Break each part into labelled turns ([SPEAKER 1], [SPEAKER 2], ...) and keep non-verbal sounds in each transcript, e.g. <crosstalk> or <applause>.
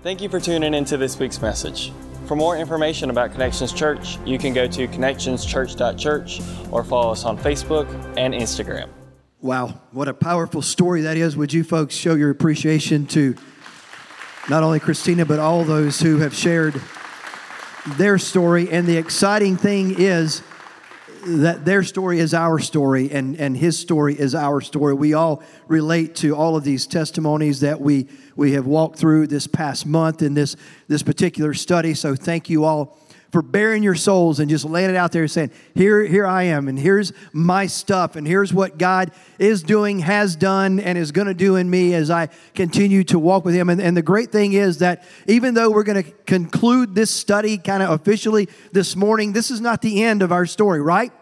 [SPEAKER 1] Thank you for tuning into this week's message. For more information about Connections Church, you can go to connectionschurch.church or follow us on Facebook and Instagram.
[SPEAKER 2] Wow, what a powerful story that is. Would you folks show your appreciation to not only Christina, but all those who have shared their story? And the exciting thing is, that their story is our story and, and his story is our story. We all relate to all of these testimonies that we, we have walked through this past month in this, this particular study. So thank you all for baring your souls and just laying it out there saying, here, here I am, and here's my stuff, and here's what God is doing, has done, and is going to do in me as I continue to walk with Him. And, and the great thing is that even though we're going to conclude this study kind of officially this morning, this is not the end of our story, right?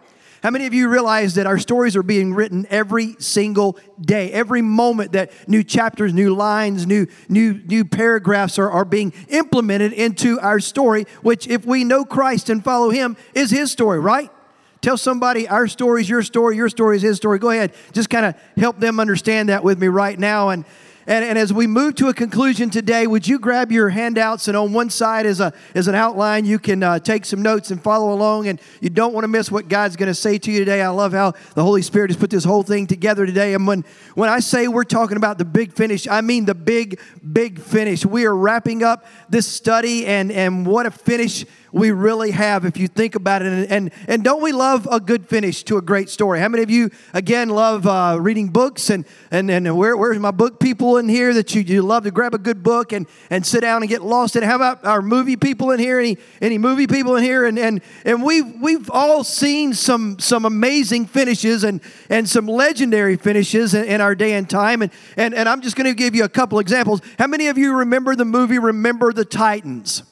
[SPEAKER 2] How many of you realize that our stories are being written every single day? Every moment that new chapters, new lines, new, new, new paragraphs are, are being implemented into our story, which, if we know Christ and follow Him, is His story, right? Tell somebody our story is your story, your story is His story. Go ahead. Just kind of help them understand that with me right now. And and, and as we move to a conclusion today, would you grab your handouts and on one side is, a, is an outline. You can uh, take some notes and follow along, and you don't want to miss what God's going to say to you today. I love how the Holy Spirit has put this whole thing together today. And when, when I say we're talking about the big finish, I mean the big, big finish. We are wrapping up this study, and, and what a finish we really have if you think about it. And, and, and don't we love a good finish to a great story? How many of you, again, love uh, reading books? And, and, and where, where's my book people in here that you, you love to grab a good book and, and sit down and get lost in? How about our movie people in here? Any, any movie people in here? And, and, and we've, we've all seen some, some amazing finishes and, and some legendary finishes in, in our day and time. And, and, and I'm just going to give you a couple examples. How many of you remember the movie Remember the Titans?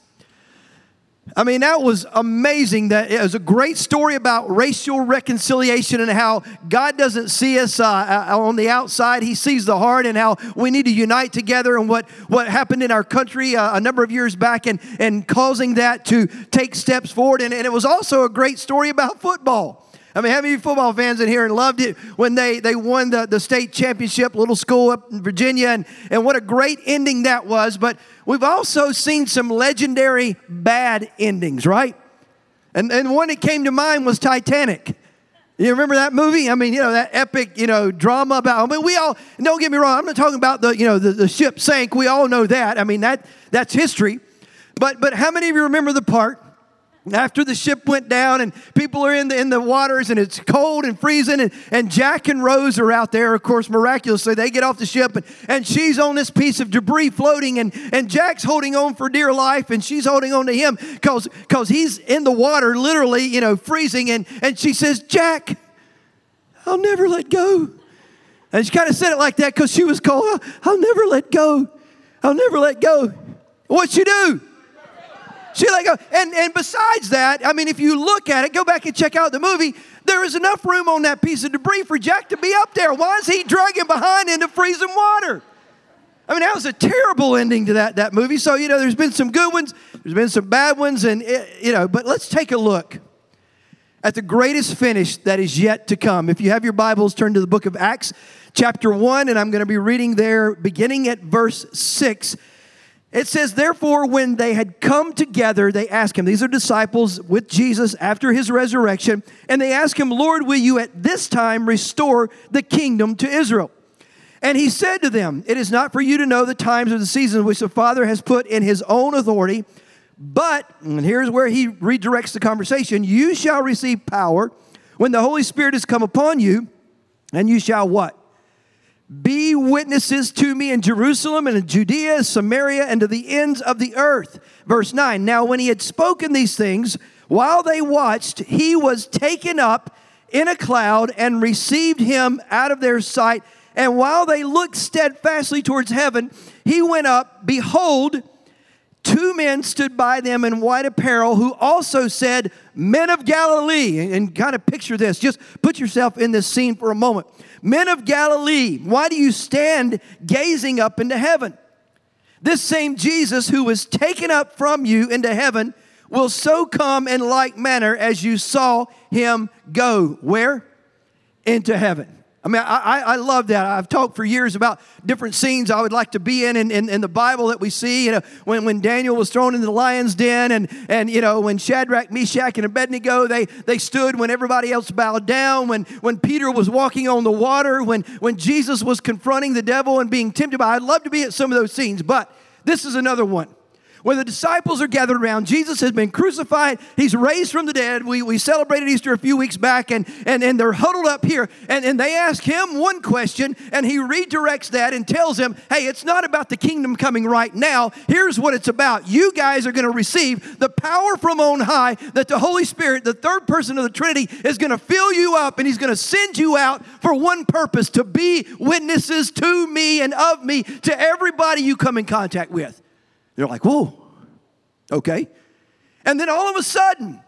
[SPEAKER 2] I mean, that was amazing. That it was a great story about racial reconciliation and how God doesn't see us uh, uh, on the outside; He sees the heart, and how we need to unite together. And what what happened in our country uh, a number of years back, and and causing that to take steps forward. And, and it was also a great story about football. I mean, how many football fans in here and loved it when they, they won the, the state championship, little school up in Virginia, and, and what a great ending that was. But we've also seen some legendary bad endings, right? And, and one that came to mind was Titanic. You remember that movie? I mean, you know, that epic, you know, drama about, I mean, we all, don't get me wrong, I'm not talking about the, you know, the, the ship sank. We all know that. I mean, that that's history. But, but how many of you remember the part after the ship went down and people are in the, in the waters and it's cold and freezing and, and jack and rose are out there of course miraculously they get off the ship and, and she's on this piece of debris floating and, and jack's holding on for dear life and she's holding on to him because he's in the water literally you know freezing and, and she says jack i'll never let go. And she kind of said it like that because she was cold i'll never let go. I'll never let go. What'd she do she let go. And, and besides that, I mean, if you look at it, go back and check out the movie, there is enough room on that piece of debris for Jack to be up there. Why is he dragging behind into freezing water? I mean, that was a terrible ending to that, that movie. So, you know, there's been some good ones, there's been some bad ones, and, eh, you know, but let's take a look at the greatest finish that is yet to come. If you have your Bibles, turn to the book of Acts, chapter 1, and I'm going to be reading there beginning at verse 6 it says, Therefore, when they had come together, they asked him, these are disciples with Jesus after his resurrection, and they asked him, Lord, will you at this time restore the kingdom to Israel? And he said to them, It is not for you to know the times or the seasons which the Father has put in his own authority, but, and here's where he redirects the conversation, you shall receive power when the Holy Spirit has come upon you, and you shall what? Be witnesses to me in Jerusalem and in Judea, Samaria, and to the ends of the earth. Verse 9 Now, when he had spoken these things, while they watched, he was taken up in a cloud and received him out of their sight. And while they looked steadfastly towards heaven, he went up. Behold, two men stood by them in white apparel who also said, Men of Galilee. And kind of picture this. Just put yourself in this scene for a moment. Men of Galilee, why do you stand gazing up into heaven? This same Jesus who was taken up from you into heaven will so come in like manner as you saw him go. Where? Into heaven. I mean, I, I love that. I've talked for years about different scenes I would like to be in in, in, in the Bible that we see. You know, when, when Daniel was thrown into the lion's den, and, and you know, when Shadrach, Meshach, and Abednego they, they stood when everybody else bowed down. When when Peter was walking on the water. When when Jesus was confronting the devil and being tempted by. I'd love to be at some of those scenes, but this is another one where the disciples are gathered around. Jesus has been crucified, he's raised from the dead. We, we celebrated Easter a few weeks back, and, and, and they're huddled up here. And, and they ask him one question, and he redirects that and tells them, hey, it's not about the kingdom coming right now. Here's what it's about. You guys are going to receive the power from on high that the Holy Spirit, the third person of the Trinity, is going to fill you up, and he's going to send you out for one purpose to be witnesses to me and of me to everybody you come in contact with. They're like, whoa, okay. And then all of a sudden,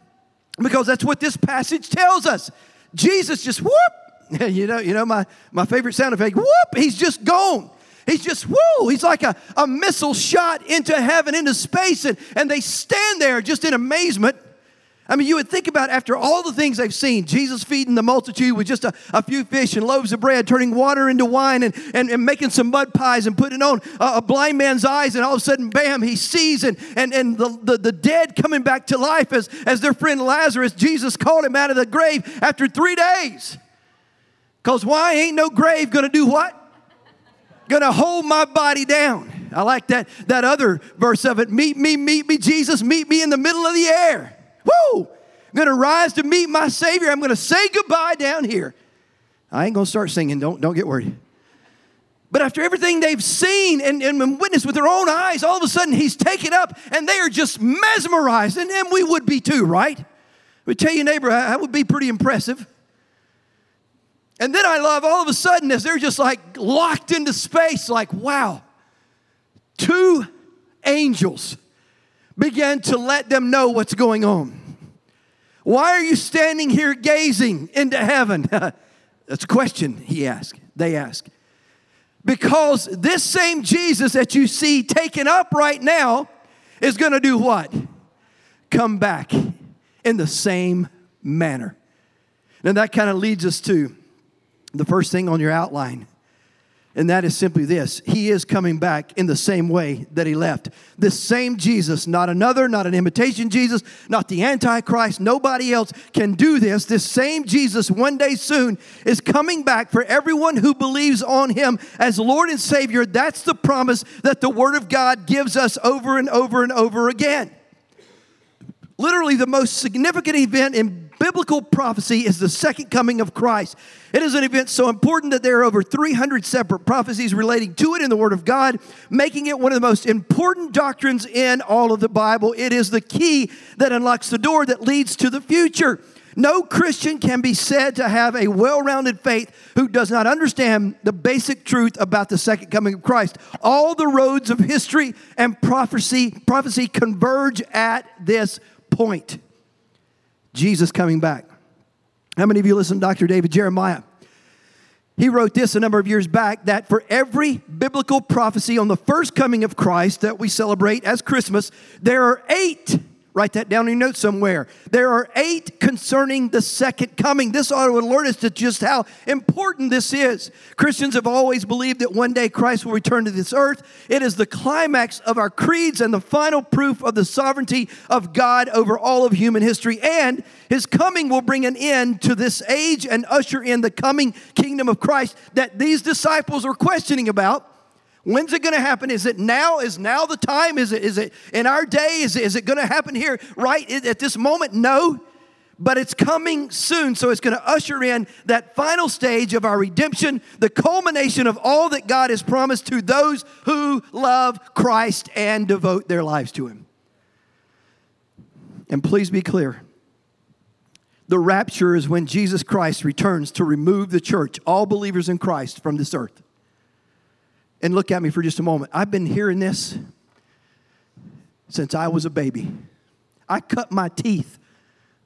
[SPEAKER 2] because that's what this passage tells us, Jesus just whoop, <laughs> you know, you know my, my favorite sound effect, whoop, he's just gone. He's just, whoo, he's like a, a missile shot into heaven, into space, and, and they stand there just in amazement. I mean, you would think about after all the things they've seen, Jesus feeding the multitude with just a, a few fish and loaves of bread, turning water into wine, and, and, and making some mud pies and putting on a, a, blind man's eyes, and all of a sudden, bam, he sees, and, and, and the, the, the dead coming back to life as, as their friend Lazarus, Jesus called him out of the grave after three days. Because why ain't no grave gonna do what? Gonna hold my body down. I like that, that other verse of it. Meet me, meet me, Jesus, meet me in the middle of the air. Woo! I'm going to rise to meet my Savior. I'm going to say goodbye down here. I ain't going to start singing. Don't, don't get worried. But after everything they've seen and, and witnessed with their own eyes, all of a sudden he's taken up and they are just mesmerized. And, and we would be too, right? We tell you, neighbor, that would be pretty impressive. And then I love all of a sudden as they're just like locked into space, like, wow, two angels began to let them know what's going on. Why are you standing here gazing into heaven? <laughs> That's a question he asked. They ask. Because this same Jesus that you see taken up right now is going to do what? Come back in the same manner. And that kind of leads us to the first thing on your outline and that is simply this He is coming back in the same way that He left. This same Jesus, not another, not an imitation Jesus, not the Antichrist, nobody else can do this. This same Jesus, one day soon, is coming back for everyone who believes on Him as Lord and Savior. That's the promise that the Word of God gives us over and over and over again. Literally, the most significant event in biblical prophecy is the second coming of Christ. It is an event so important that there are over 300 separate prophecies relating to it in the Word of God, making it one of the most important doctrines in all of the Bible. It is the key that unlocks the door that leads to the future. No Christian can be said to have a well rounded faith who does not understand the basic truth about the second coming of Christ. All the roads of history and prophecy, prophecy converge at this point Jesus coming back. How many of you listen to Dr. David Jeremiah? He wrote this a number of years back that for every biblical prophecy on the first coming of Christ that we celebrate as Christmas, there are eight Write that down in your notes somewhere. There are eight concerning the second coming. This ought to alert us to just how important this is. Christians have always believed that one day Christ will return to this earth. It is the climax of our creeds and the final proof of the sovereignty of God over all of human history. And his coming will bring an end to this age and usher in the coming kingdom of Christ that these disciples are questioning about. When's it going to happen? Is it now? Is now the time? Is it, is it in our day? Is it, is it going to happen here right at this moment? No. But it's coming soon. So it's going to usher in that final stage of our redemption, the culmination of all that God has promised to those who love Christ and devote their lives to Him. And please be clear the rapture is when Jesus Christ returns to remove the church, all believers in Christ, from this earth and look at me for just a moment. I've been hearing this since I was a baby. I cut my teeth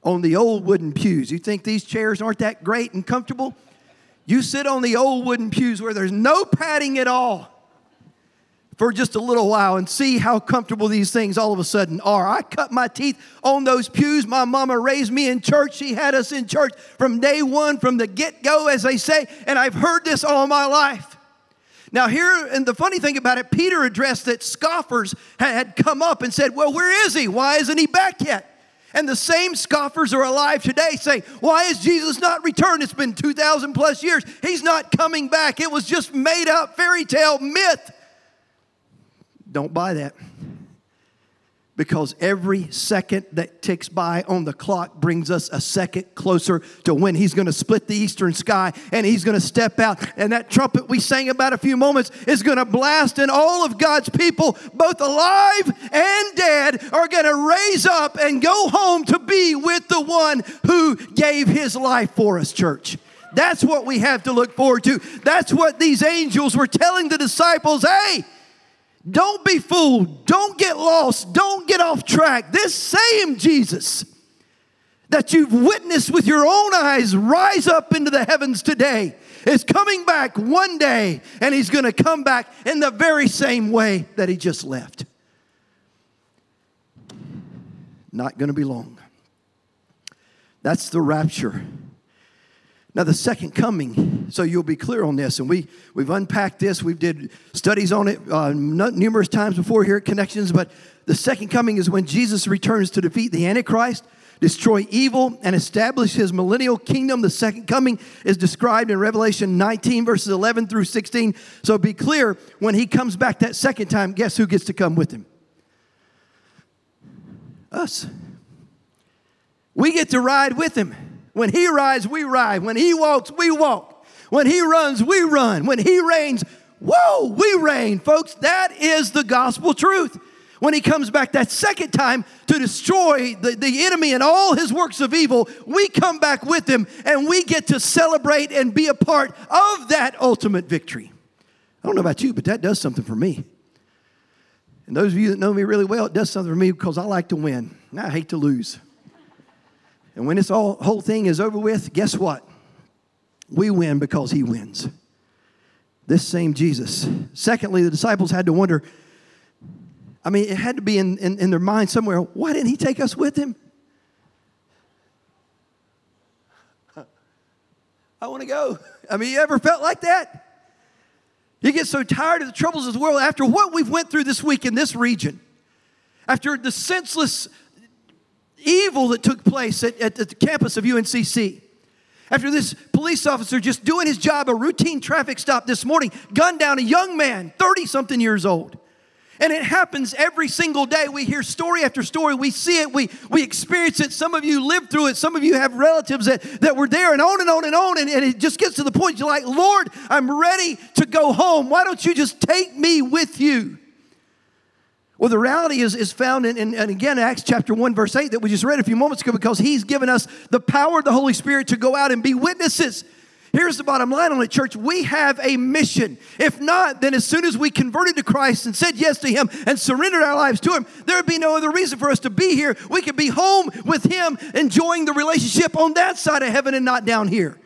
[SPEAKER 2] on the old wooden pews. You think these chairs aren't that great and comfortable? You sit on the old wooden pews where there's no padding at all. for just a little while and see how comfortable these things all of a sudden are. I cut my teeth on those pews. My mama raised me in church. She had us in church from day one, from the get go, as they say, and I've heard this all my life. Now, here, and the funny thing about it, Peter addressed that scoffers had come up and said, Well, where is he? Why isn't he back yet? And the same scoffers are alive today saying, Why is Jesus not returned? It's been 2,000 plus years. He's not coming back. It was just made up fairy tale myth. Don't buy that because every second that ticks by on the clock brings us a second closer to when he's going to split the eastern sky and he's going to step out. And that trumpet we sang about a few moments is going to blast and all of God's people both alive and dead are going to raise up and go home to be with the one who gave his life for us church. That's what we have to look forward to. That's what these angels were telling the disciples hey don't be fooled. Don't get lost. Don't get off track. This same Jesus that you've witnessed with your own eyes rise up into the heavens today is coming back one day, and he's going to come back in the very same way that he just left. Not going to be long. That's the rapture. Now, the second coming, so you'll be clear on this, and we, we've unpacked this. we've did studies on it uh, numerous times before here at Connections, but the second coming is when Jesus returns to defeat the Antichrist, destroy evil, and establish his millennial kingdom. The second coming is described in Revelation 19, verses 11 through 16. So be clear, when he comes back that second time, guess who gets to come with him? Us. We get to ride with him. When he rides, we ride. When he walks, we walk. When he runs, we run. When he reigns, whoa, we reign. Folks, that is the gospel truth. When he comes back that second time to destroy the, the enemy and all his works of evil, we come back with him and we get to celebrate and be a part of that ultimate victory. I don't know about you, but that does something for me. And those of you that know me really well, it does something for me because I like to win. I hate to lose. And when this all, whole thing is over with, guess what? We win because he wins. This same Jesus. Secondly, the disciples had to wonder I mean, it had to be in, in, in their mind somewhere why didn't he take us with him? I want to go. I mean, you ever felt like that? You get so tired of the troubles of the world after what we've went through this week in this region, after the senseless evil that took place at, at, the campus of UNCC. After this police officer just doing his job, a routine traffic stop this morning, gunned down a young man, 30 something years old. And it happens every single day. We hear story after story. We see it. We, we experience it. Some of you lived through it. Some of you have relatives that, that were there and on and on and on. And, and it just gets to the point you're like, Lord, I'm ready to go home. Why don't you just take me with you? Well, the reality is, is found in, in, and again, Acts chapter 1, verse 8, that we just read a few moments ago, because he's given us the power of the Holy Spirit to go out and be witnesses. Here's the bottom line on it, church. We have a mission. If not, then as soon as we converted to Christ and said yes to Him and surrendered our lives to Him, there would be no other reason for us to be here. We could be home with Him, enjoying the relationship on that side of heaven and not down here.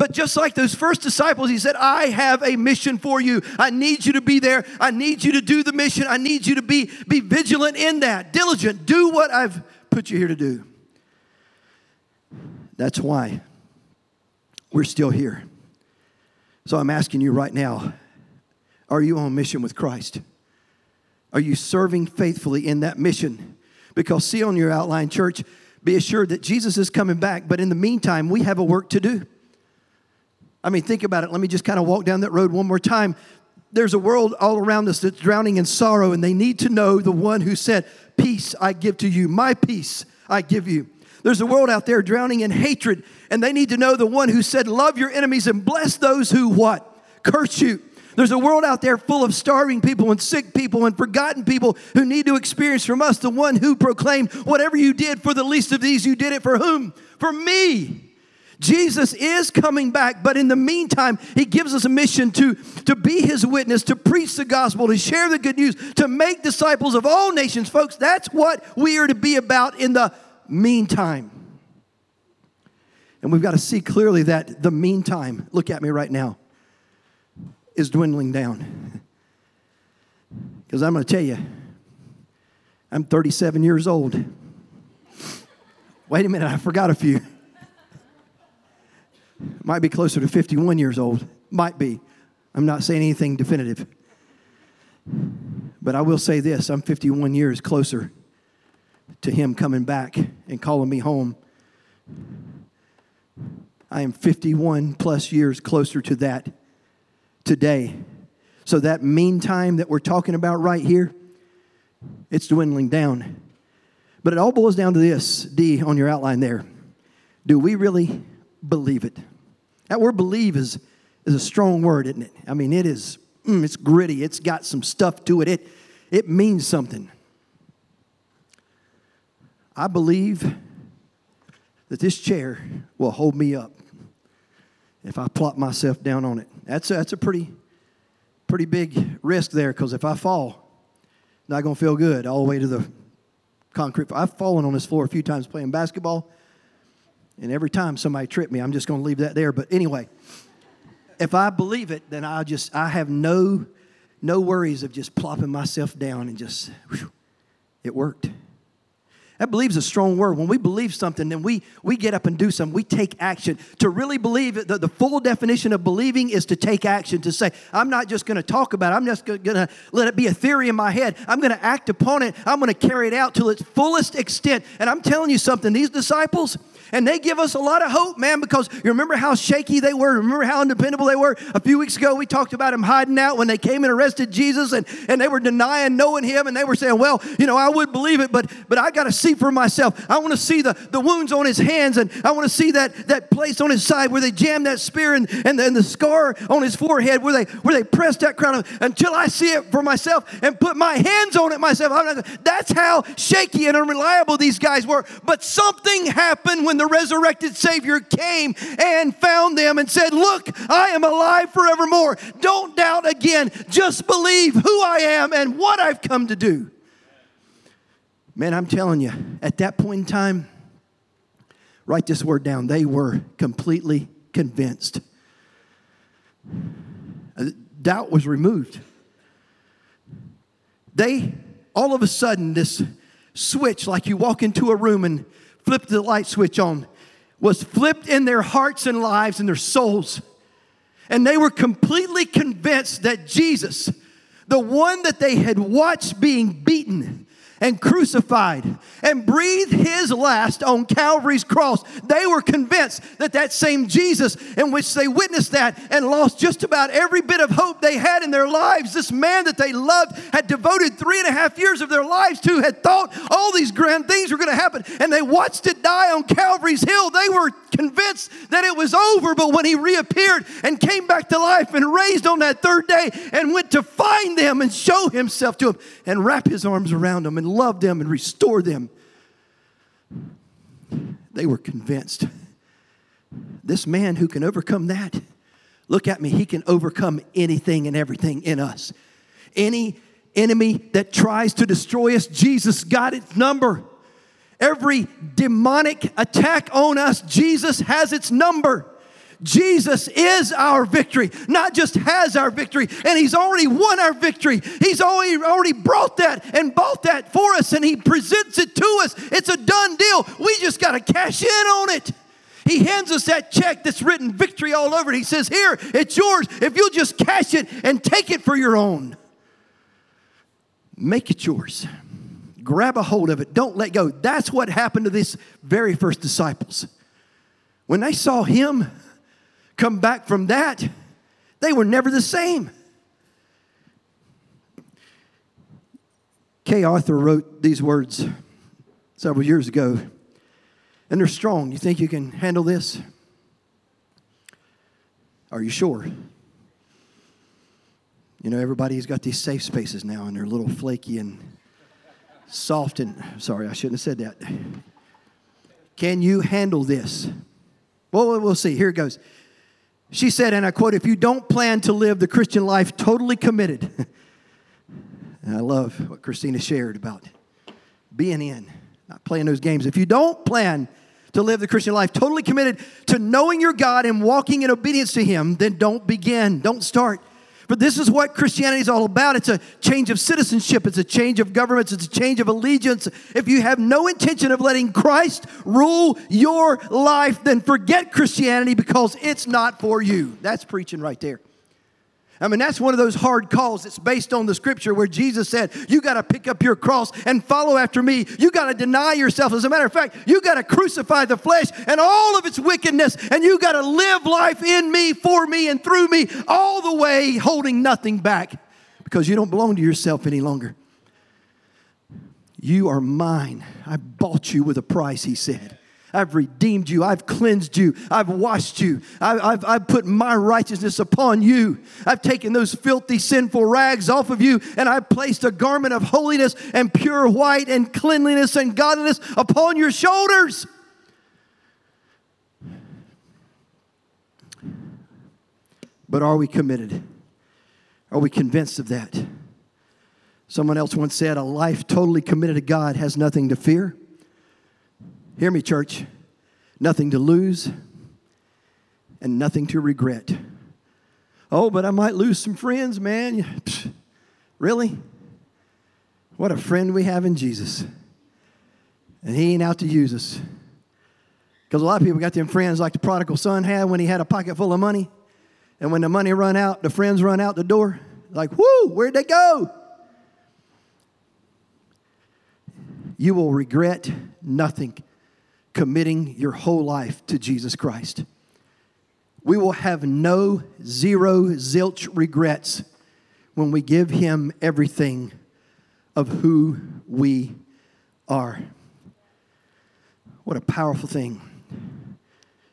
[SPEAKER 2] But just like those first disciples, he said, I have a mission for you. I need you to be there. I need you to do the mission. I need you to be, be vigilant in that, diligent. Do what I've put you here to do. That's why we're still here. So I'm asking you right now are you on mission with Christ? Are you serving faithfully in that mission? Because, see on your outline, church, be assured that Jesus is coming back, but in the meantime, we have a work to do. I mean, think about it. Let me just kind of walk down that road one more time. There's a world all around us that's drowning in sorrow, and they need to know the one who said, Peace I give to you, my peace I give you. There's a world out there drowning in hatred, and they need to know the one who said, Love your enemies and bless those who what? Curse you. There's a world out there full of starving people and sick people and forgotten people who need to experience from us the one who proclaimed, Whatever you did for the least of these, you did it for whom? For me. Jesus is coming back, but in the meantime, he gives us a mission to, to be his witness, to preach the gospel, to share the good news, to make disciples of all nations. Folks, that's what we are to be about in the meantime. And we've got to see clearly that the meantime, look at me right now, is dwindling down. <laughs> Because I'm going to tell you, I'm 37 years old. Wait a minute, I forgot a few. Might be closer to 51 years old. Might be. I'm not saying anything definitive. But I will say this I'm 51 years closer to Him coming back and calling me home. I am 51 plus years closer to that today. So, that meantime that we're talking about right here, it's dwindling down. But it all boils down to this D on your outline there. Do we really believe it? That word believe is, is a strong word, isn't it? I mean, it is, mm, it's gritty, it's got some stuff to it, it, it means something. I believe that this chair will hold me up if I plop myself down on it. That's a, that's a pretty, pretty big risk there because if I fall, not going to feel good all the way to the concrete. I've fallen on this floor a few times playing basketball, and every time somebody tripped me, I'm just going to leave that there. But anyway, if I believe it, then I just I have no no worries of just plopping myself down and just whew, it worked. That believes a strong word. When we believe something, then we, we get up and do something. We take action. To really believe it, the, the full definition of believing is to take action, to say, I'm not just going to talk about it. I'm just going to let it be a theory in my head. I'm going to act upon it. I'm going to carry it out to its fullest extent. And I'm telling you something, these disciples, and they give us a lot of hope, man, because you remember how shaky they were, remember how undependable they were. A few weeks ago, we talked about them hiding out when they came and arrested Jesus, and, and they were denying knowing him, and they were saying, Well, you know, I would believe it, but but I got to see for myself. I want to see the, the wounds on his hands, and I want to see that, that place on his side where they jammed that spear and, and, the, and the scar on his forehead where they where they pressed that crown until I see it for myself and put my hands on it myself. Not, that's how shaky and unreliable these guys were. But something happened when the resurrected Savior came and found them and said, Look, I am alive forevermore. Don't doubt again. Just believe who I am and what I've come to do. Man, I'm telling you, at that point in time, write this word down. They were completely convinced. Uh, doubt was removed. They, all of a sudden, this switch, like you walk into a room and flip the light switch on, was flipped in their hearts and lives and their souls. And they were completely convinced that Jesus, the one that they had watched being beaten, and crucified and breathed his last on Calvary's cross. They were convinced that that same Jesus, in which they witnessed that and lost just about every bit of hope they had in their lives, this man that they loved, had devoted three and a half years of their lives to, had thought all these grand things were going to happen, and they watched it die on Calvary's hill. They were convinced that it was over, but when he reappeared and came back to life and raised on that third day and went to find them and show himself to them and wrap his arms around them and love them and restore them. They were convinced. This man who can overcome that, look at me, he can overcome anything and everything in us. Any enemy that tries to destroy us, Jesus got its number. Every demonic attack on us, Jesus has its number. Jesus is our victory, not just has our victory, and He's already won our victory. He's already, already brought that and bought that for us, and He presents it to us. It's a done deal. We just got to cash in on it. He hands us that check that's written victory all over it. He says, Here, it's yours if you'll just cash it and take it for your own. Make it yours. Grab a hold of it. Don't let go. That's what happened to these very first disciples. When they saw him, come back from that, they were never the same. Kay Arthur wrote these words several years ago, and they're strong. You think you can handle this? Are you sure? You know, everybody's got these safe spaces now, and they're a little flaky and soft and sorry, I shouldn't have said that. Can you handle this? Well, we'll see. Here it goes. She said, and I quote, if you don't plan to live the Christian life totally committed, <laughs> and I love what Christina shared about being in, not playing those games. If you don't plan to live the Christian life totally committed to knowing your God and walking in obedience to Him, then don't begin. Don't start. For this is what Christianity is all about. It's a change of citizenship, it's a change of governments, it's a change of allegiance. If you have no intention of letting Christ rule your life, then forget Christianity because it's not for you. That's preaching right there. I mean, that's one of those hard calls that's based on the scripture where Jesus said, You got to pick up your cross and follow after me. You got to deny yourself. As a matter of fact, you got to crucify the flesh and all of its wickedness, and you got to live life in me, for me, and through me, all the way holding nothing back because you don't belong to yourself any longer. You are mine. I bought you with a price, he said. I've redeemed you. I've cleansed you. I've washed you. I've, I've, I've, put my righteousness upon you. I've taken those filthy, sinful rags off of you, and I've placed a garment of holiness and pure white and cleanliness and godliness upon your shoulders. But are we committed? Are we convinced of that? Someone else once said, A life totally committed to God has nothing to fear Hear me, church. Nothing to lose and nothing to regret. Oh, but I might lose some friends, man. Psh, really? What a friend we have in Jesus. And he ain't out to use us. Because a lot of people got them friends like the prodigal son had when he had a pocket full of money. And when the money run out, the friends run out the door. Like, whoo, where'd they go? You will regret nothing committing your whole life to Jesus Christ. We will have no zero zilch regrets when we give Him everything of who we are. What a powerful thing.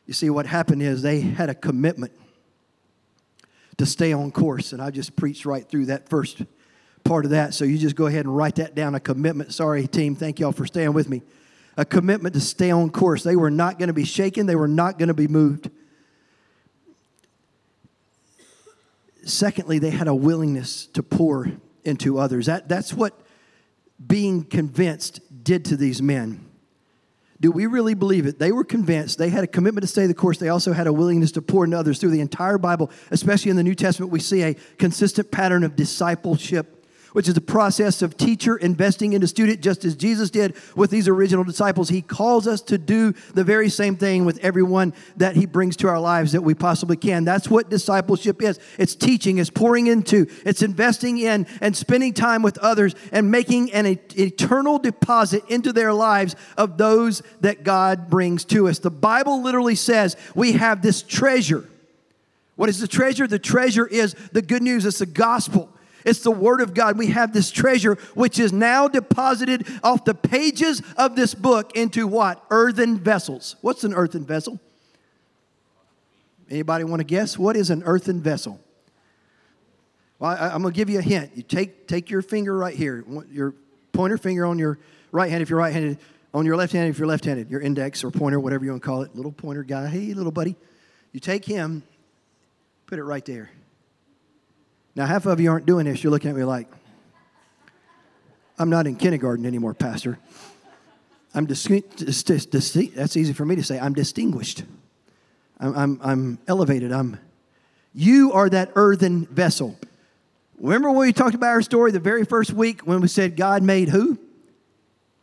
[SPEAKER 2] You see, what happened is they had a commitment to stay on course, and I just preached right through that first part of that. So you just go ahead and write that down a commitment. Sorry, team. Thank y'all for staying with me a commitment to stay on course. They were not going to be shaken, they were not going to be moved. Secondly, they had a willingness to pour into others. That, that's what being convinced did to these men. Do we really believe it? They were convinced. They had a commitment to stay the course. They also had a willingness to pour into others. Through the entire Bible, especially in the New Testament, we see a consistent pattern of discipleship which is the process of teacher investing into student, just as Jesus did with these original disciples. He calls us to do the very same thing with everyone that He brings to our lives that we possibly can. That's what discipleship is it's teaching, it's pouring into, it's investing in, and spending time with others and making an eternal deposit into their lives of those that God brings to us. The Bible literally says we have this treasure. What is the treasure? The treasure is the good news, it's the gospel. It's the Word of God. We have this treasure which is now deposited off the pages of this book into what? Earthen vessels. What's an earthen vessel? Anybody want to guess? What is an earthen vessel? Well, I, am going to give you a hint. You take, take your finger right here, your pointer finger on your right hand if you're right handed, on your left hand if you're left handed, your index or pointer, whatever you want to call it, little pointer guy. Hey, little buddy. You take him, put it right there. Now, half of you aren't doing this. You're looking at me like, I'm not in kindergarten anymore, Pastor. I'm distinct. That's easy for me to say. I'm distinguished. I'm, I'm, I'm elevated. I'm. You are that earthen vessel. Remember when we talked about our story the very first week when we said God made who?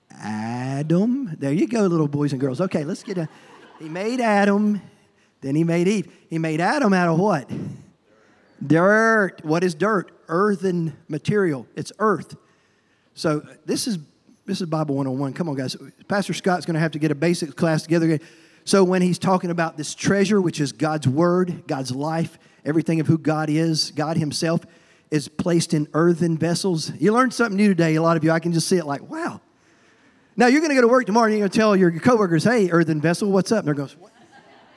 [SPEAKER 2] Adam. There you go, little boys and girls. Okay, let's get a. He made Adam, then he made Eve. He made Adam out of what? Dirt. What is dirt? Earthen material. It's earth. So this is this is Bible 101. Come on, guys. Pastor Scott's going to have to get a basics class together. again. So when he's talking about this treasure, which is God's word, God's life, everything of who God is, God Himself is placed in earthen vessels. You learned something new today, a lot of you. I can just see it like, wow. Now you're going to go to work tomorrow and you're going to tell your coworkers, hey, earthen vessel, what's up? And they're going, what?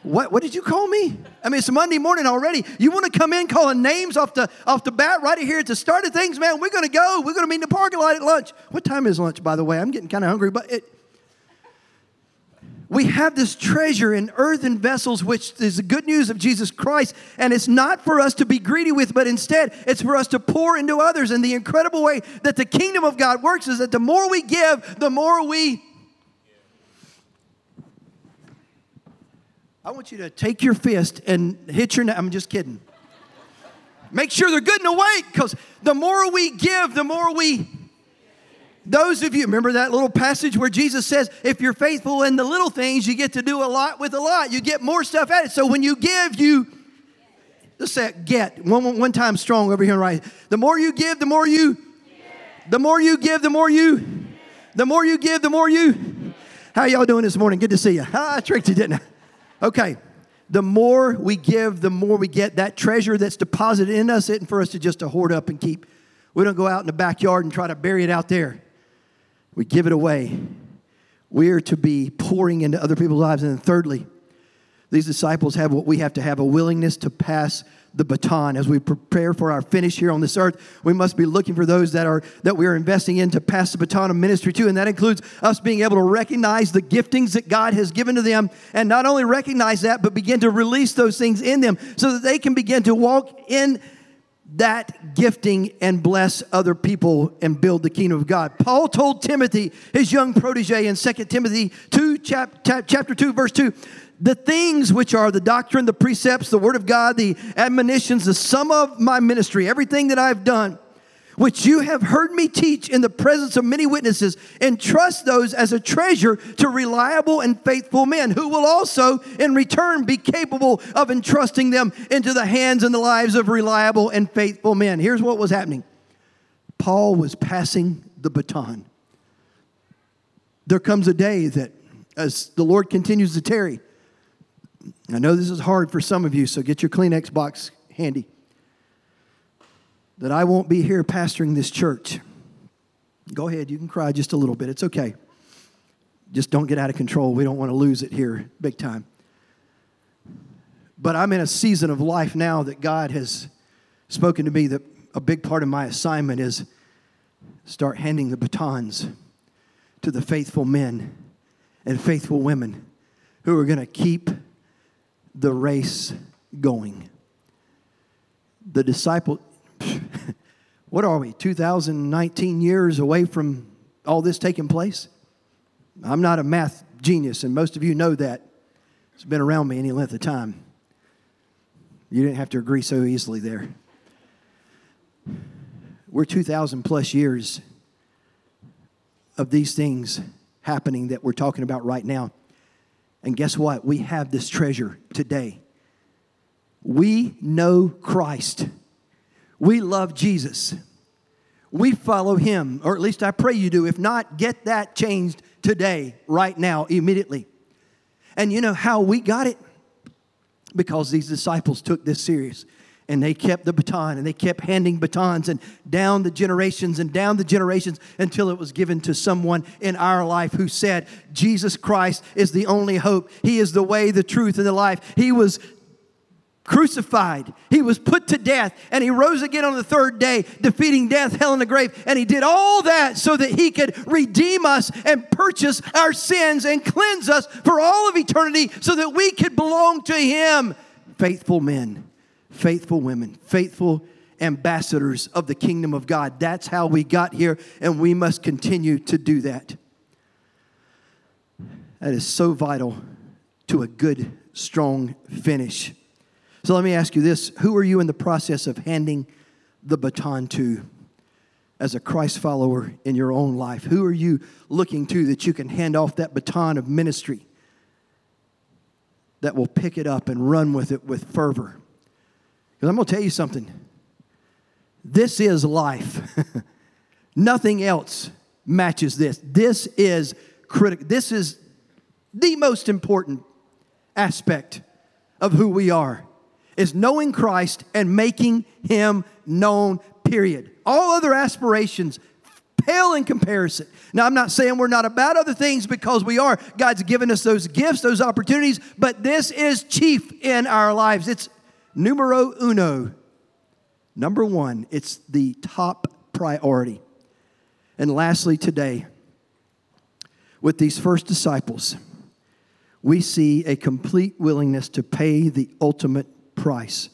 [SPEAKER 2] What, what did you call me? I mean, it's Monday morning already. You want to come in calling names off the, off the bat right here at the start of things, man? We're going to go. We're going to meet in the parking lot at lunch. What time is lunch, by the way? I'm getting kind of hungry, but it, we have this treasure in earthen vessels, which is the good news of Jesus Christ. And it's not for us to be greedy with, but instead it's for us to pour into others. And the incredible way that the kingdom of God works is that the more we give, the more we I want you to take your fist and hit your. Neck. I'm just kidding. Make sure they're good and awake because the more we give, the more we. Those of you, remember that little passage where Jesus says, if you're faithful in the little things, you get to do a lot with a lot. You get more stuff at it. So when you give, you. Let's say get. One, one time strong over here, right? The more you give, the more you. The more you give, the more you. The more you give, the more you. How y'all doing this morning? Good to see you. Ah, I tricked you, didn't I? Okay the more we give, the more we get. That treasure that's deposited in us isn't for us to just to hoard up and keep. We don't go out in the backyard and try to bury it out there. We give it away. We are to be pouring into other people's lives. And then thirdly, these disciples have what we have to have a willingness to pass the baton. As we prepare for our finish here on this earth we must be looking for those that are that we are investing in to pass the baton of ministry to and that includes us being able to recognize the giftings that god has given to them and not only recognize that but begin to release those things in them so that they can begin to walk in that gifting and bless other people and build the kingdom of God. Paul told Timothy, his young protege in 2 Timothy 2, chap, chapter 2, verse 2, the things which are the doctrine, the precepts, the word of God, the admonitions, the sum of my ministry, everything that I've done, which you have heard me teach in the presence of many witnesses, entrust those as a treasure to reliable and faithful men, who will also, in return, be capable of entrusting them into the hands and the lives of reliable and faithful men. Here's what was happening Paul was passing the baton. There comes a day that, as the Lord continues to tarry, I know this is hard for some of you, so get your Kleenex box handy. That I won't be here pastoring this church. Go ahead, you can cry just a little bit. It's okay. Just don't get out of control. We don't want to lose it here big time. But I'm in a season of life now that God has spoken to me that a big part of my assignment is start handing the batons to the faithful men and faithful women who are going to keep the race going. The disciple, what are we, 2019 years away from all this taking place? I'm not a math genius, and most of you know that. It's been around me any length of time. You didn't have to agree so easily there. We're 2,000 plus years of these things happening that we're talking about right now. And guess what? We have this treasure today. We know Christ. We love Jesus. We follow him, or at least I pray you do. If not, get that changed today, right now, immediately. And you know how we got it? Because these disciples took this serious and they kept the baton and they kept handing batons and down the generations and down the generations until it was given to someone in our life who said, Jesus Christ is the only hope. He is the way, the truth, and the life. He was crucified. He was put to death and he rose again on the third day, defeating death, hell, and the grave. And he did all that so that he could redeem us and purchase our sins and cleanse us for all of eternity so that we could belong to him. Faithful men faithful women, faithful ambassadors of the kingdom of God. That's how we got here, and we must continue to do that. That is so vital to a good, strong finish. So let me ask you this Who are you in the process of handing the baton to as a Christ follower in your own life? Who are you looking to that you can hand off that baton of ministry that will pick it up and run with it with fervor? Because I'm going to tell you something. This is life. <laughs> Nothing else matches this. This is critical. This is the most important aspect of who we are is knowing Christ and making him known period. All other aspirations pale in comparison. Now, I'm not saying we're not about other things because we are. God's given us those gifts, those opportunities, but this is chief in our lives. It's numero uno. Number one, it's the top priority. And lastly, today, with these first disciples, we see a complete willingness to pay the ultimate price.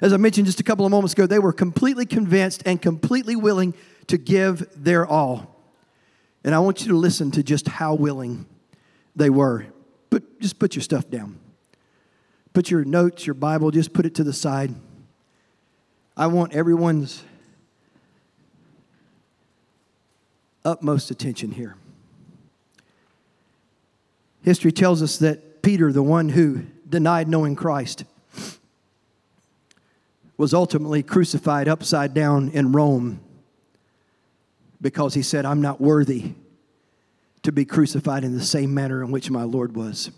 [SPEAKER 2] As I mentioned just a couple of moments ago, they were completely convinced and completely willing to give their all. And I want you to listen to just how willing they were. But just put your stuff down. Put your notes, your Bible, just put it to the side. I want everyone's utmost attention here. History tells us that Peter, the one who denied knowing Christ, was ultimately crucified upside down in Rome because he said, I'm not worthy to be crucified in the same manner in which my Lord was.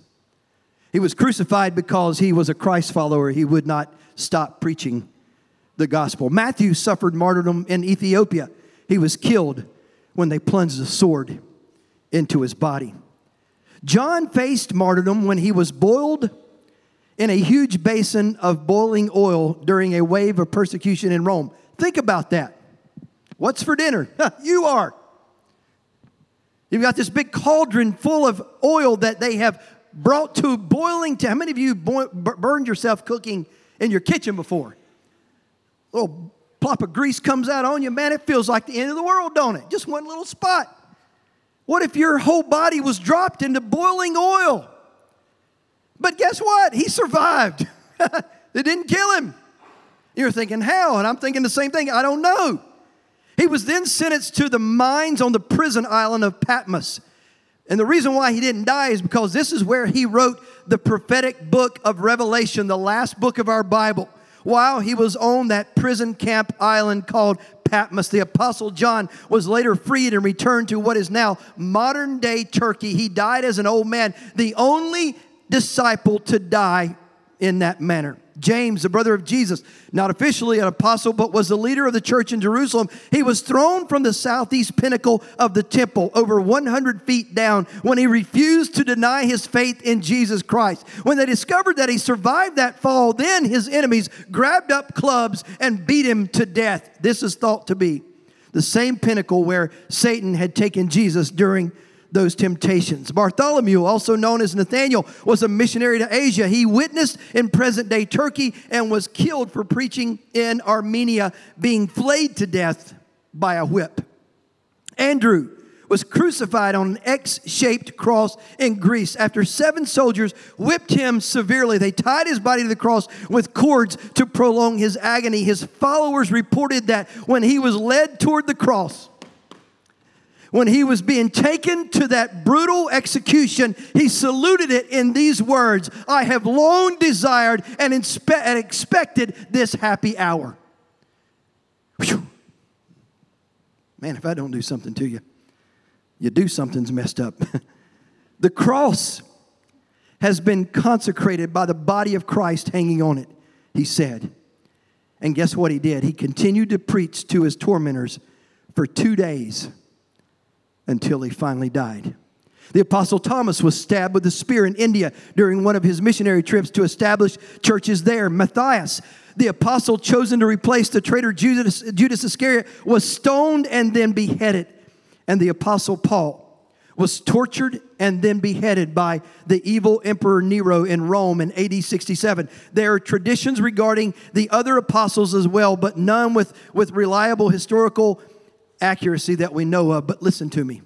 [SPEAKER 2] He was crucified because he was a Christ follower. He would not stop preaching the gospel. Matthew suffered martyrdom in Ethiopia. He was killed when they plunged a sword into his body. John faced martyrdom when he was boiled in a huge basin of boiling oil during a wave of persecution in Rome. Think about that. What's for dinner? <laughs> you are. You've got this big cauldron full of oil that they have brought to boiling to. How many of you burned yourself cooking in your kitchen before? A little plop of grease comes out on you, man, it feels like the end of the world, don't it? Just one little spot. What if your whole body was dropped into boiling oil? But guess what? He survived. <laughs> it didn't kill him. You're thinking, how? And I'm thinking the same thing. I don't know. He was then sentenced to the mines on the prison island of Patmos. And the reason why he didn't die is because this is where he wrote the prophetic book of Revelation, the last book of our Bible. While he was on that prison camp island called Patmos, the Apostle John was later freed and returned to what is now modern day Turkey. He died as an old man, the only disciple to die in that manner. James, the brother of Jesus, not officially an apostle, but was the leader of the church in Jerusalem. He was thrown from the southeast pinnacle of the temple over 100 feet down when he refused to deny his faith in Jesus Christ. When they discovered that he survived that fall, then his enemies grabbed up clubs and beat him to death. This is thought to be the same pinnacle where Satan had taken Jesus during those temptations. Bartholomew, also known as Nathaniel, was a missionary to Asia. He witnessed in present day Turkey and was killed for preaching in Armenia, being flayed to death by a whip. Andrew was crucified on an X shaped cross in Greece. After seven soldiers whipped him severely, they tied his body to the cross with cords to prolong his agony. His followers reported that when he was led toward the cross, when he was being taken to that brutal execution, he saluted it in these words I have long desired and, inspe- and expected this happy hour. Whew. Man, if I don't do something to you, you do something's messed up. <laughs> the cross has been consecrated by the body of Christ hanging on it, he said. And guess what he did? He continued to preach to his tormentors for two days until he finally died. The Apostle Thomas was stabbed with a spear in India during one of his missionary trips to establish churches there. Matthias, the apostle chosen to replace the traitor Judas, Judas Iscariot, was stoned and then beheaded. And the Apostle Paul was tortured and then beheaded by the evil Emperor Nero in Rome in AD 67. There are traditions regarding the other apostles as well, but none with, with reliable historical accuracy that we know of. But listen to me.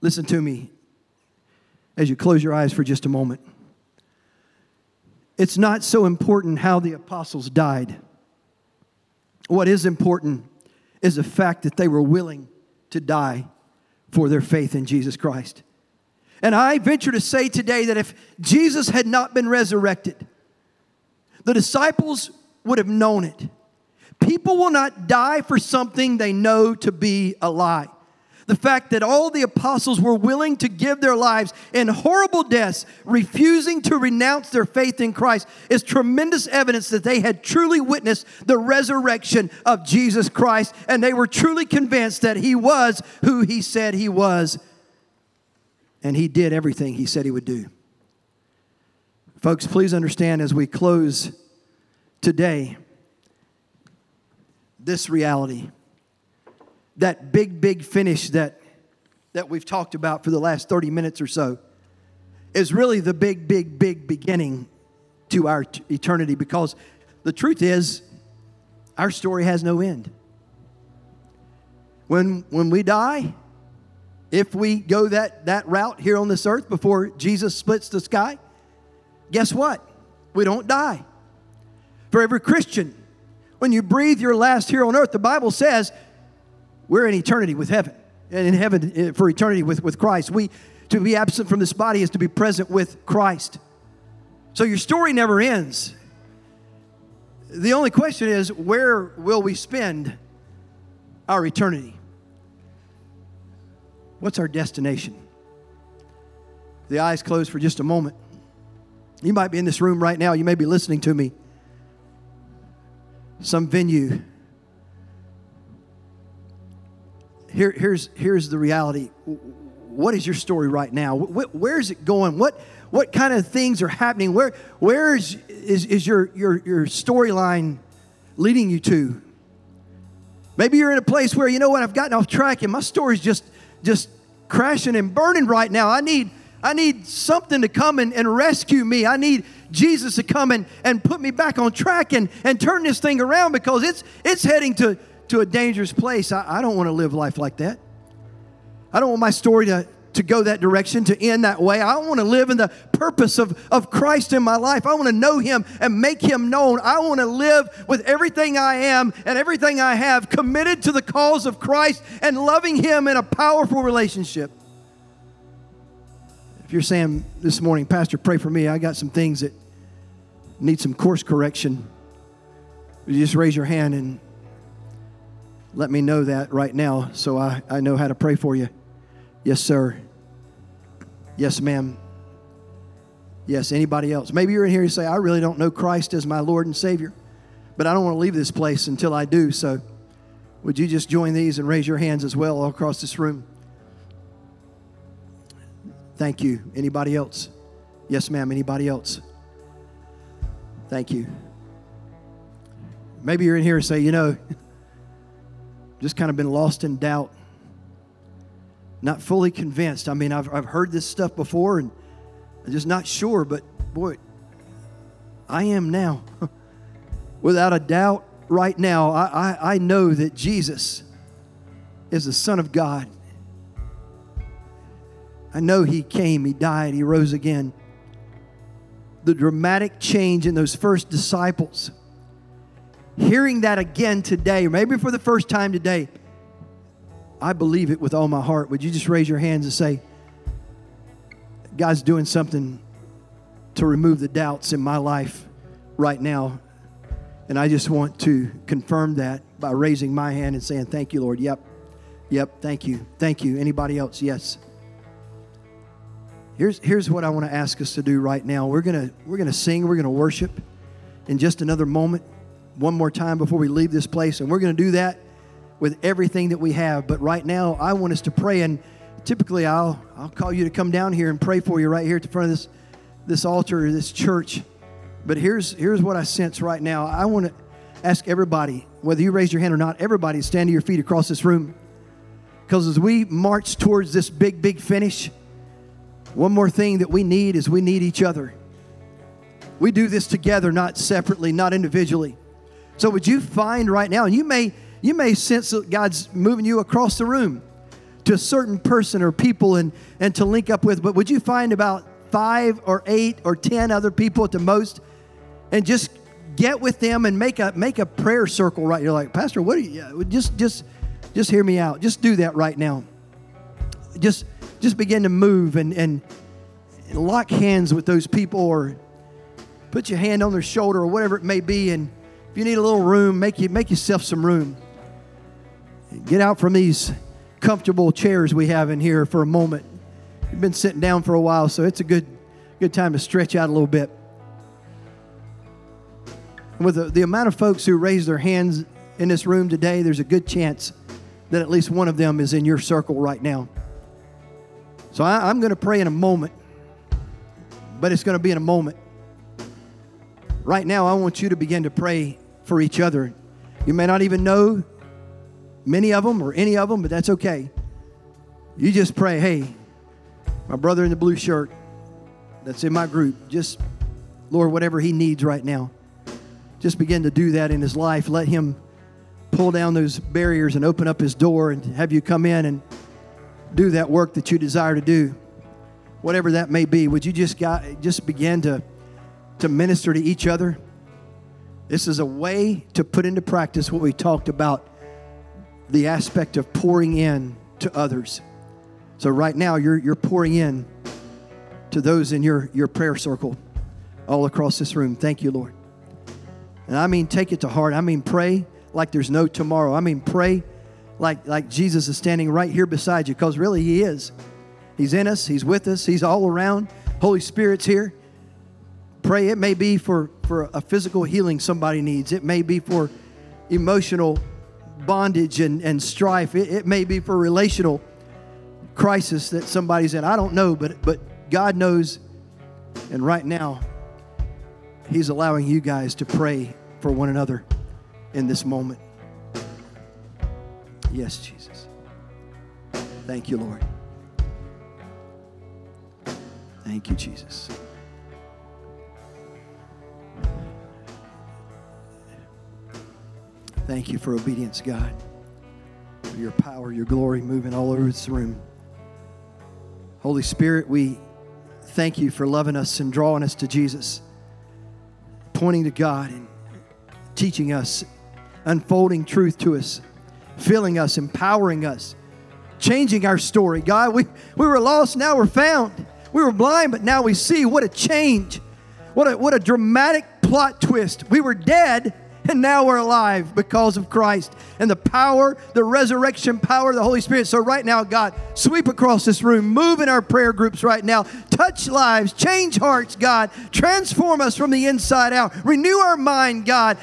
[SPEAKER 2] Listen to me as you close your eyes for just a moment. It's not so important how the apostles died. What is important is the fact that they were willing to die for their faith in Jesus Christ. And I venture to say today that if Jesus had not been resurrected, the disciples would have known it. People will not die for something they know to be a lie. The fact that all the apostles were willing to give their lives in horrible deaths, refusing to renounce their faith in Christ, is tremendous evidence that they had truly witnessed the resurrection of Jesus Christ and they were truly convinced that he was who he said he was and he did everything he said he would do. Folks, please understand as we close today this reality. That big, big finish that, that we've talked about for the last 30 minutes or so is really the big, big, big beginning to our t- eternity because the truth is, our story has no end. When, when we die, if we go that, that route here on this earth before Jesus splits the sky, guess what? We don't die. For every Christian, when you breathe your last here on earth, the Bible says we're in eternity with heaven and in heaven eh, for eternity with, with Christ. We to be absent from this body is to be present with Christ. So your story never ends. The only question is where will we spend our eternity? What's our destination? The eyes closed for just a moment. You might be in this room right now. You may be listening to me. Some venue. Here, here's, here's the reality. What is your story right now? Where is it going? What, what kind of things are happening? Where, where is, is, is your, your, your storyline leading you to? Maybe you're in a place where, you know what, I've gotten off track and my story's just, just crashing and burning right now. I need, I need something to come and, and rescue me. I need Jesus to come and, and put me back on track and, and turn this thing around because it's, it's heading to, to a dangerous place. I, I don't want to live life like that. I don't want my story to, to go that direction, to end that way. I want to live in the purpose of, of Christ in my life. I want to know Him and make Him known. I want to live with everything I am and everything I have committed to the cause of Christ and loving Him in a powerful relationship. If you're saying this morning, Pastor, pray for me, I got some things that need some course correction, you just raise your hand and let me know that right now so I, I know how to pray for you. Yes, sir. Yes, ma'am. Yes, anybody else? Maybe you're in here and say, I really don't know Christ as my Lord and Savior, but I don't want to leave this place until I do. So, would you just join these and raise your hands as well all across this room? Thank you. Anybody else? Yes, ma'am. Anybody else? Thank you. Maybe you're in here and say, you know, <laughs> just kind of been lost in doubt not fully convinced. I mean, I've, I've heard this stuff before and I'm just not sure, but boy, I am now. <laughs> Without a doubt, right now, I, I, I know that Jesus is the Son of God. I know He came, He died, He rose again. The dramatic change in those first disciples, hearing that again today, maybe for the first time today, I believe it with all my heart. Would you just raise your hands and say, God's doing something to remove the doubts in my life right now? And I just want to confirm that by raising my hand and saying, Thank you, Lord. Yep. Yep. Thank you. Thank you. Anybody else? Yes. Here's, here's what I want to ask us to do right now. We're going to we're gonna sing, we're going to worship in just another moment, one more time before we leave this place. And we're going to do that with everything that we have. But right now, I want us to pray. And typically, I'll, I'll call you to come down here and pray for you right here at the front of this, this altar, this church. But here's, here's what I sense right now. I want to ask everybody, whether you raise your hand or not, everybody stand to your feet across this room. Because as we march towards this big, big finish, one more thing that we need is we need each other. We do this together, not separately, not individually. So would you find right now, and you may you may sense that God's moving you across the room to a certain person or people and, and to link up with, but would you find about five or eight or ten other people at the most and just get with them and make a make a prayer circle right you're like pastor what are you just just just hear me out just do that right now just just begin to move and and lock hands with those people or put your hand on their shoulder or whatever it may be and if you need a little room make you make yourself some room Get out from these comfortable chairs we have in here for a moment. You've been sitting down for a while, so it's a good, good time to stretch out a little bit. With the, the amount of folks who raise their hands in this room today, there's a good chance that at least one of them is in your circle right now. So I, I'm going to pray in a moment, but it's going to be in a moment. Right now, I want you to begin to pray for each other. You may not even know many of them or any of them, but that's okay. You just pray, hey, my brother in the blue shirt that's in my group, just, Lord, whatever he needs right now, just begin to do that in his life. Let him pull down those barriers and open up his door and have you come in and do that work that you desire to do. Whatever that may be, would you just got, just begin to, to minister to each other? This is a way to put into practice what we talked about the aspect of pouring in to others. So right now you're you're pouring in to those in your your prayer circle all across this room. Thank you, Lord. And I mean take it to heart. I mean pray like there's no tomorrow. I mean pray like like Jesus is standing right here beside you because really he is. He's in us, he's with us, he's all around. Holy Spirit's here. Pray it may be for for a physical healing somebody needs. It may be for emotional bondage and, and strife. It, it may be for relational crisis that somebody's in. I don't know, but but God knows. And right now, He's allowing you guys to pray for one another in this moment. Yes, Jesus. Thank you, Lord. Thank you, Jesus. Thank you for obedience, God. For your power, your glory moving all over this room. Holy Spirit, we thank you for loving us and drawing us to Jesus, pointing to God and teaching us, unfolding truth to us, filling us, empowering us, changing our story. God, we, we were lost, now we're found. We were blind, but now we see. What a change. What a, what a dramatic plot twist. We were dead, and now we're alive because of Christ and the power, the resurrection power of the Holy Spirit. So, right now, God, sweep across this room, move in our prayer groups right now, touch lives, change hearts, God, transform us from the inside out, renew our mind, God.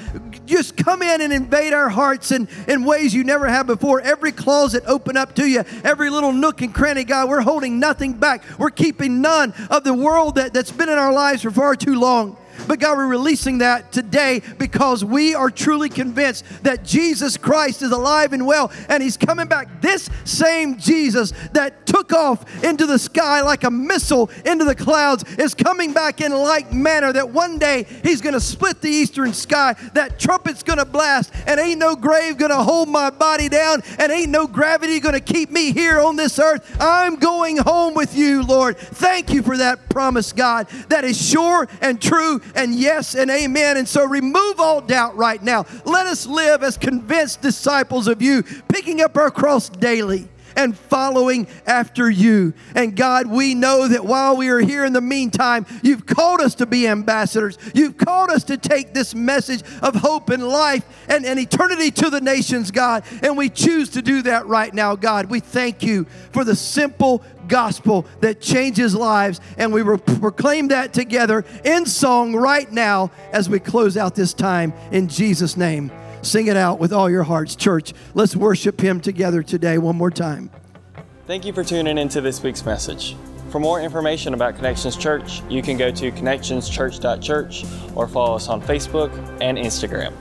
[SPEAKER 2] Just come in and invade our hearts in, in ways you never have before. Every closet open up to you, every little nook and cranny, God. We're holding nothing back. We're keeping none of the world that, that's been in our lives for far too long. But God, we're releasing that today because we are truly convinced that Jesus Christ is alive and well and He's coming back. This same Jesus that took off into the sky like a missile into the clouds is coming back in like manner that one day He's going to split the eastern sky. That trumpet's going to blast and ain't no grave going to hold my body down and ain't no gravity going to keep me here on this earth. I'm going home with you, Lord. Thank you for that promise, God, that is sure and true and yes and amen. And so remove all doubt right now. Let us live as convinced disciples of you, picking up our cross daily and following after you. And God, we know that while we are here in the meantime, you've called us to be ambassadors. You've called us to take this message of hope and life and, and eternity to the nations, God. And we choose to do that right now, God. We thank you for the simple gospel that changes lives. And we proclaim that together in song right now as we close out this time in Jesus' name. Sing it out with all your hearts, church. Let's worship Him together today one more time.
[SPEAKER 1] Thank you for tuning into this week's message. For more information about Connections Church, you can go to connectionschurch.church or follow us on Facebook and Instagram.